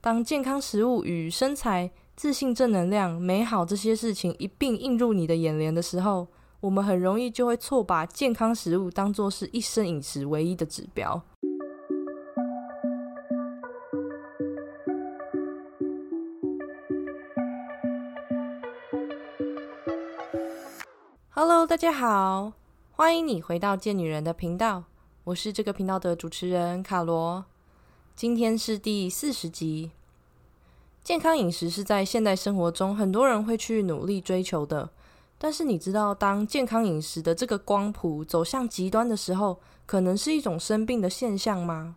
当健康食物与身材、自信、正能量、美好这些事情一并映入你的眼帘的时候，我们很容易就会错把健康食物当做是一生饮食唯一的指标。Hello，大家好，欢迎你回到贱女人的频道，我是这个频道的主持人卡罗。今天是第四十集。健康饮食是在现代生活中很多人会去努力追求的，但是你知道，当健康饮食的这个光谱走向极端的时候，可能是一种生病的现象吗？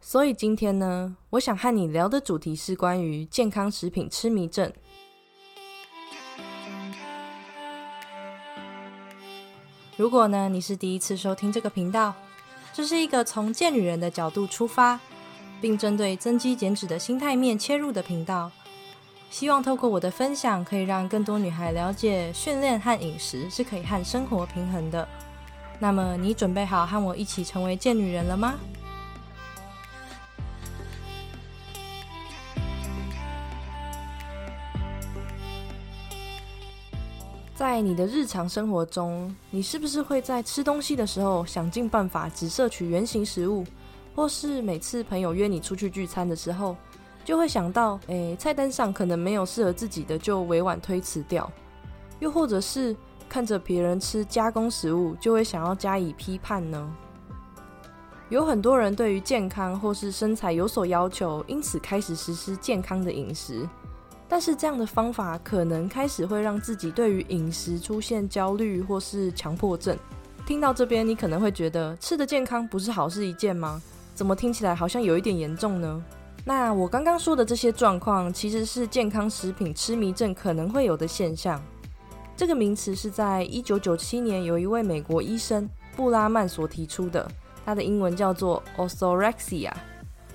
所以今天呢，我想和你聊的主题是关于健康食品痴迷症。如果呢，你是第一次收听这个频道，这是一个从贱女人的角度出发，并针对增肌减脂的心态面切入的频道。希望透过我的分享，可以让更多女孩了解训练和饮食是可以和生活平衡的。那么，你准备好和我一起成为贱女人了吗？在你的日常生活中，你是不是会在吃东西的时候想尽办法只摄取原形食物，或是每次朋友约你出去聚餐的时候，就会想到，诶，菜单上可能没有适合自己的，就委婉推辞掉；又或者是看着别人吃加工食物，就会想要加以批判呢？有很多人对于健康或是身材有所要求，因此开始实施健康的饮食。但是这样的方法可能开始会让自己对于饮食出现焦虑或是强迫症。听到这边，你可能会觉得吃的健康不是好事一件吗？怎么听起来好像有一点严重呢？那我刚刚说的这些状况，其实是健康食品痴迷症可能会有的现象。这个名词是在一九九七年有一位美国医生布拉曼所提出的，他的英文叫做 orthorexia。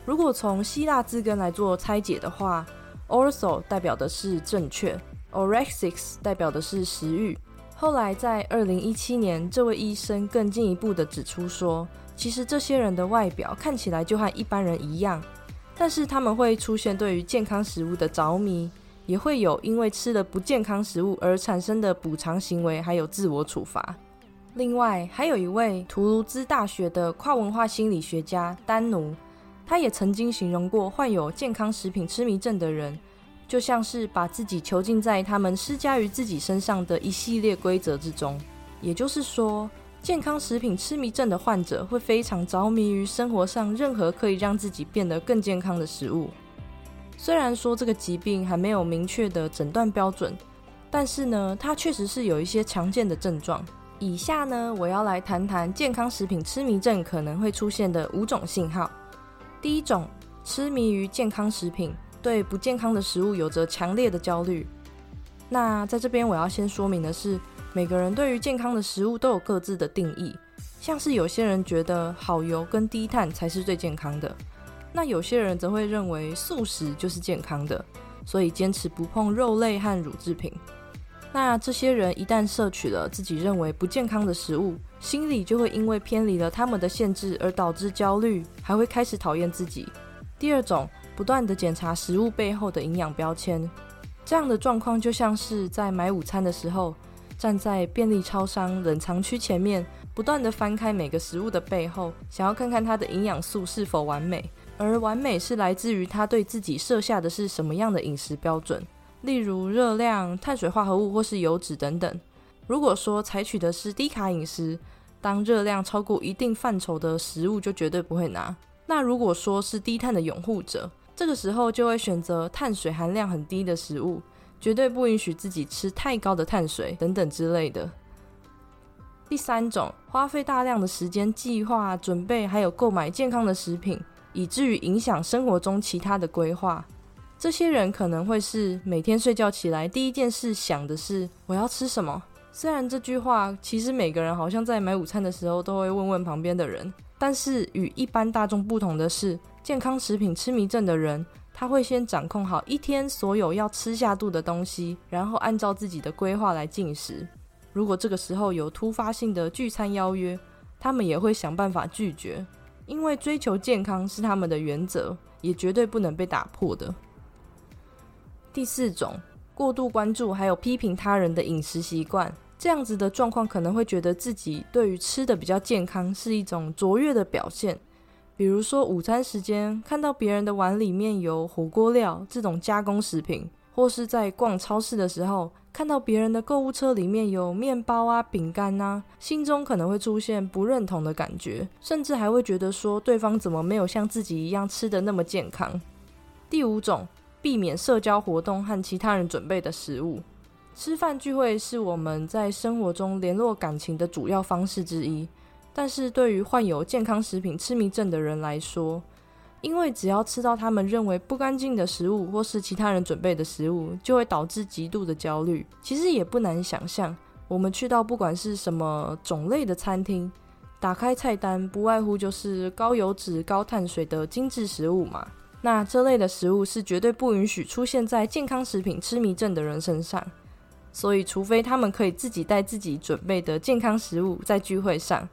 如果从希腊字根来做拆解的话，Ortho 代表的是正确，Orexics 代表的是食欲。后来在二零一七年，这位医生更进一步的指出说，其实这些人的外表看起来就和一般人一样，但是他们会出现对于健康食物的着迷，也会有因为吃了不健康食物而产生的补偿行为，还有自我处罚。另外，还有一位图卢兹大学的跨文化心理学家丹奴。他也曾经形容过患有健康食品痴迷症的人，就像是把自己囚禁在他们施加于自己身上的一系列规则之中。也就是说，健康食品痴迷症的患者会非常着迷于生活上任何可以让自己变得更健康的食物。虽然说这个疾病还没有明确的诊断标准，但是呢，它确实是有一些常见的症状。以下呢，我要来谈谈健康食品痴迷症可能会出现的五种信号。第一种，痴迷于健康食品，对不健康的食物有着强烈的焦虑。那在这边我要先说明的是，每个人对于健康的食物都有各自的定义。像是有些人觉得好油跟低碳才是最健康的，那有些人则会认为素食就是健康的，所以坚持不碰肉类和乳制品。那这些人一旦摄取了自己认为不健康的食物，心里就会因为偏离了他们的限制而导致焦虑，还会开始讨厌自己。第二种，不断的检查食物背后的营养标签，这样的状况就像是在买午餐的时候，站在便利超商冷藏区前面，不断的翻开每个食物的背后，想要看看它的营养素是否完美，而完美是来自于他对自己设下的是什么样的饮食标准。例如热量、碳水化合物或是油脂等等。如果说采取的是低卡饮食，当热量超过一定范畴的食物就绝对不会拿。那如果说是低碳的拥护者，这个时候就会选择碳水含量很低的食物，绝对不允许自己吃太高的碳水等等之类的。第三种，花费大量的时间计划、准备还有购买健康的食品，以至于影响生活中其他的规划。这些人可能会是每天睡觉起来第一件事想的是我要吃什么。虽然这句话其实每个人好像在买午餐的时候都会问问旁边的人，但是与一般大众不同的是，健康食品痴迷症的人他会先掌控好一天所有要吃下肚的东西，然后按照自己的规划来进食。如果这个时候有突发性的聚餐邀约，他们也会想办法拒绝，因为追求健康是他们的原则。也绝对不能被打破的。第四种，过度关注还有批评他人的饮食习惯，这样子的状况可能会觉得自己对于吃的比较健康是一种卓越的表现。比如说午餐时间看到别人的碗里面有火锅料这种加工食品，或是在逛超市的时候看到别人的购物车里面有面包啊、饼干啊，心中可能会出现不认同的感觉，甚至还会觉得说对方怎么没有像自己一样吃的那么健康。第五种，避免社交活动和其他人准备的食物。吃饭聚会是我们在生活中联络感情的主要方式之一。但是对于患有健康食品痴迷症的人来说，因为只要吃到他们认为不干净的食物，或是其他人准备的食物，就会导致极度的焦虑。其实也不难想象，我们去到不管是什么种类的餐厅，打开菜单，不外乎就是高油脂、高碳水的精致食物嘛。那这类的食物是绝对不允许出现在健康食品痴迷症的人身上。所以，除非他们可以自己带自己准备的健康食物在聚会上。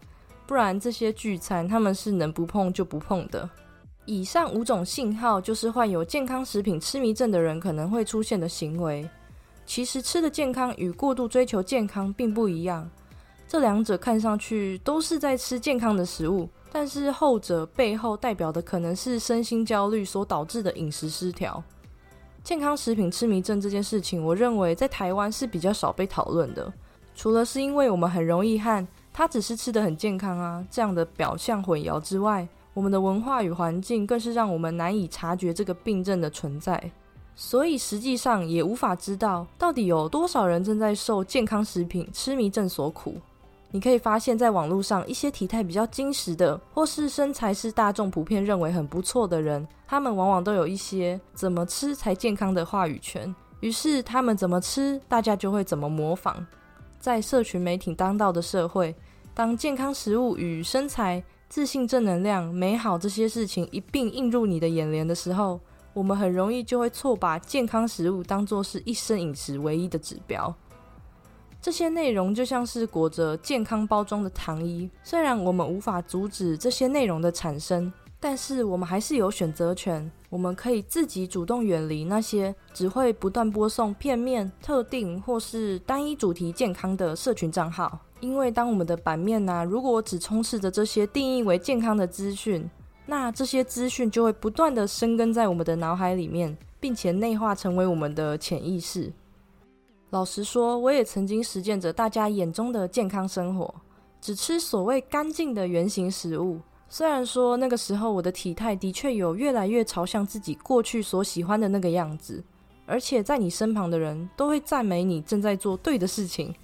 不然这些聚餐他们是能不碰就不碰的。以上五种信号就是患有健康食品痴迷症的人可能会出现的行为。其实吃的健康与过度追求健康并不一样，这两者看上去都是在吃健康的食物，但是后者背后代表的可能是身心焦虑所导致的饮食失调。健康食品痴迷症这件事情，我认为在台湾是比较少被讨论的，除了是因为我们很容易和他只是吃的很健康啊，这样的表象混淆之外，我们的文化与环境更是让我们难以察觉这个病症的存在，所以实际上也无法知道到底有多少人正在受健康食品痴迷症所苦。你可以发现，在网络上一些体态比较精实的，或是身材是大众普遍认为很不错的人，他们往往都有一些怎么吃才健康的话语权，于是他们怎么吃，大家就会怎么模仿。在社群媒体当道的社会，当健康食物与身材、自信、正能量、美好这些事情一并映入你的眼帘的时候，我们很容易就会错把健康食物当作是一生饮食唯一的指标。这些内容就像是裹着健康包装的糖衣，虽然我们无法阻止这些内容的产生。但是我们还是有选择权，我们可以自己主动远离那些只会不断播送片面、特定或是单一主题健康的社群账号。因为当我们的版面呢，如果只充斥着这些定义为健康的资讯，那这些资讯就会不断的生根在我们的脑海里面，并且内化成为我们的潜意识。老实说，我也曾经实践着大家眼中的健康生活，只吃所谓干净的原型食物。虽然说那个时候我的体态的确有越来越朝向自己过去所喜欢的那个样子，而且在你身旁的人都会赞美你正在做对的事情，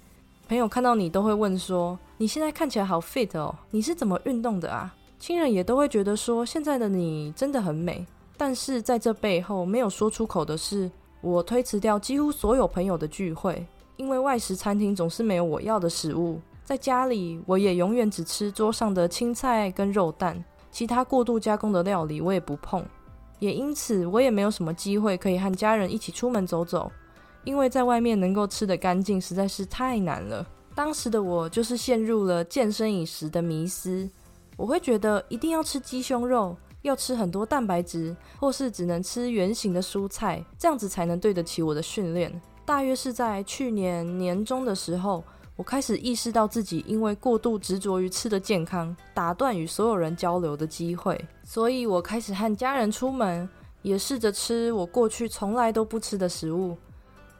朋友看到你都会问说：“你现在看起来好 fit 哦，你是怎么运动的啊？”亲人也都会觉得说：“现在的你真的很美。”但是在这背后没有说出口的是，我推辞掉几乎所有朋友的聚会，因为外食餐厅总是没有我要的食物。在家里，我也永远只吃桌上的青菜跟肉蛋，其他过度加工的料理我也不碰。也因此，我也没有什么机会可以和家人一起出门走走，因为在外面能够吃得干净实在是太难了。当时的我就是陷入了健身饮食的迷思，我会觉得一定要吃鸡胸肉，要吃很多蛋白质，或是只能吃圆形的蔬菜，这样子才能对得起我的训练。大约是在去年年中的时候。我开始意识到自己因为过度执着于吃的健康，打断与所有人交流的机会，所以我开始和家人出门，也试着吃我过去从来都不吃的食物。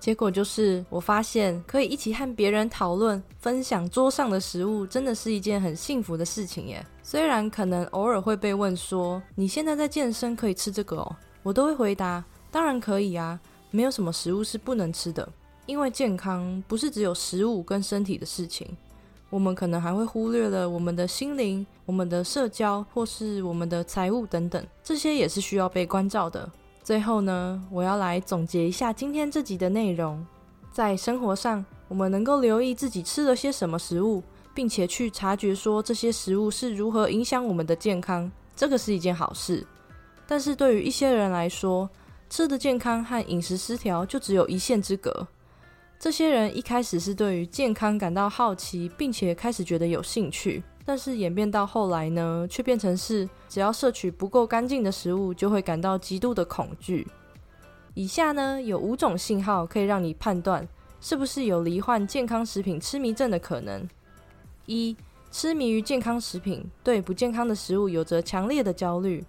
结果就是，我发现可以一起和别人讨论、分享桌上的食物，真的是一件很幸福的事情耶。虽然可能偶尔会被问说：“你现在在健身，可以吃这个哦？”我都会回答：“当然可以啊，没有什么食物是不能吃的。”因为健康不是只有食物跟身体的事情，我们可能还会忽略了我们的心灵、我们的社交或是我们的财务等等，这些也是需要被关照的。最后呢，我要来总结一下今天这集的内容。在生活上，我们能够留意自己吃了些什么食物，并且去察觉说这些食物是如何影响我们的健康，这个是一件好事。但是对于一些人来说，吃的健康和饮食失调就只有一线之隔。这些人一开始是对于健康感到好奇，并且开始觉得有兴趣，但是演变到后来呢，却变成是只要摄取不够干净的食物，就会感到极度的恐惧。以下呢有五种信号可以让你判断是不是有罹患健康食品痴迷症的可能：一、痴迷于健康食品，对不健康的食物有着强烈的焦虑；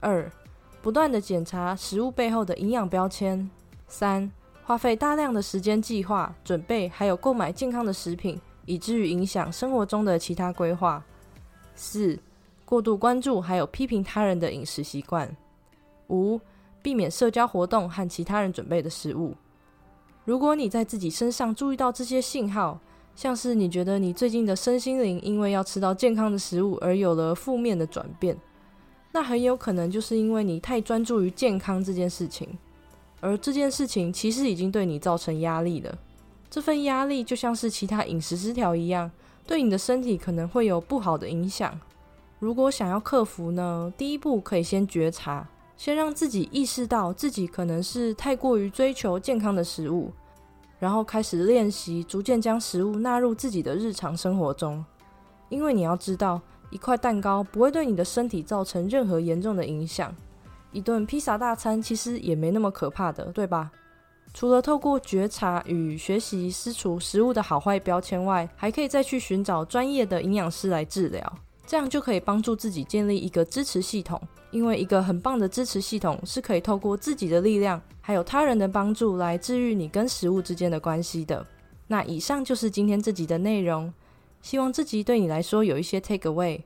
二、不断的检查食物背后的营养标签；三、花费大量的时间计划、准备还有购买健康的食品。以至于影响生活中的其他规划。四、过度关注还有批评他人的饮食习惯。五、避免社交活动和其他人准备的食物。如果你在自己身上注意到这些信号，像是你觉得你最近的身心灵因为要吃到健康的食物而有了负面的转变，那很有可能就是因为你太专注于健康这件事情，而这件事情其实已经对你造成压力了。这份压力就像是其他饮食失调一样，对你的身体可能会有不好的影响。如果想要克服呢，第一步可以先觉察，先让自己意识到自己可能是太过于追求健康的食物，然后开始练习，逐渐将食物纳入自己的日常生活中。因为你要知道，一块蛋糕不会对你的身体造成任何严重的影响，一顿披萨大餐其实也没那么可怕的，对吧？除了透过觉察与学习撕除食物的好坏标签外，还可以再去寻找专业的营养师来治疗，这样就可以帮助自己建立一个支持系统。因为一个很棒的支持系统是可以透过自己的力量，还有他人的帮助来治愈你跟食物之间的关系的。那以上就是今天这集的内容，希望这集对你来说有一些 take away。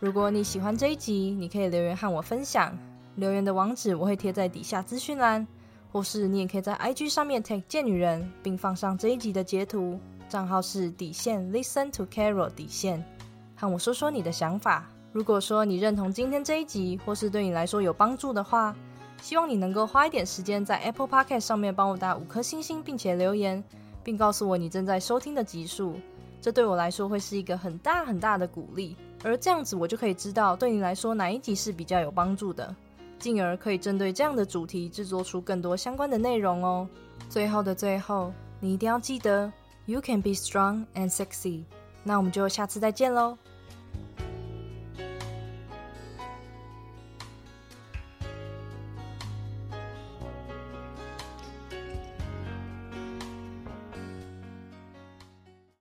如果你喜欢这一集，你可以留言和我分享。留言的网址我会贴在底下资讯栏，或是你也可以在 IG 上面 tag 贱女人，并放上这一集的截图，账号是底线 Listen to Carol 底线，和我说说你的想法。如果说你认同今天这一集，或是对你来说有帮助的话，希望你能够花一点时间在 Apple Podcast 上面帮我打五颗星星，并且留言，并告诉我你正在收听的集数。这对我来说会是一个很大很大的鼓励。而这样子，我就可以知道对你来说哪一集是比较有帮助的，进而可以针对这样的主题制作出更多相关的内容哦。最后的最后，你一定要记得，You can be strong and sexy。那我们就下次再见喽。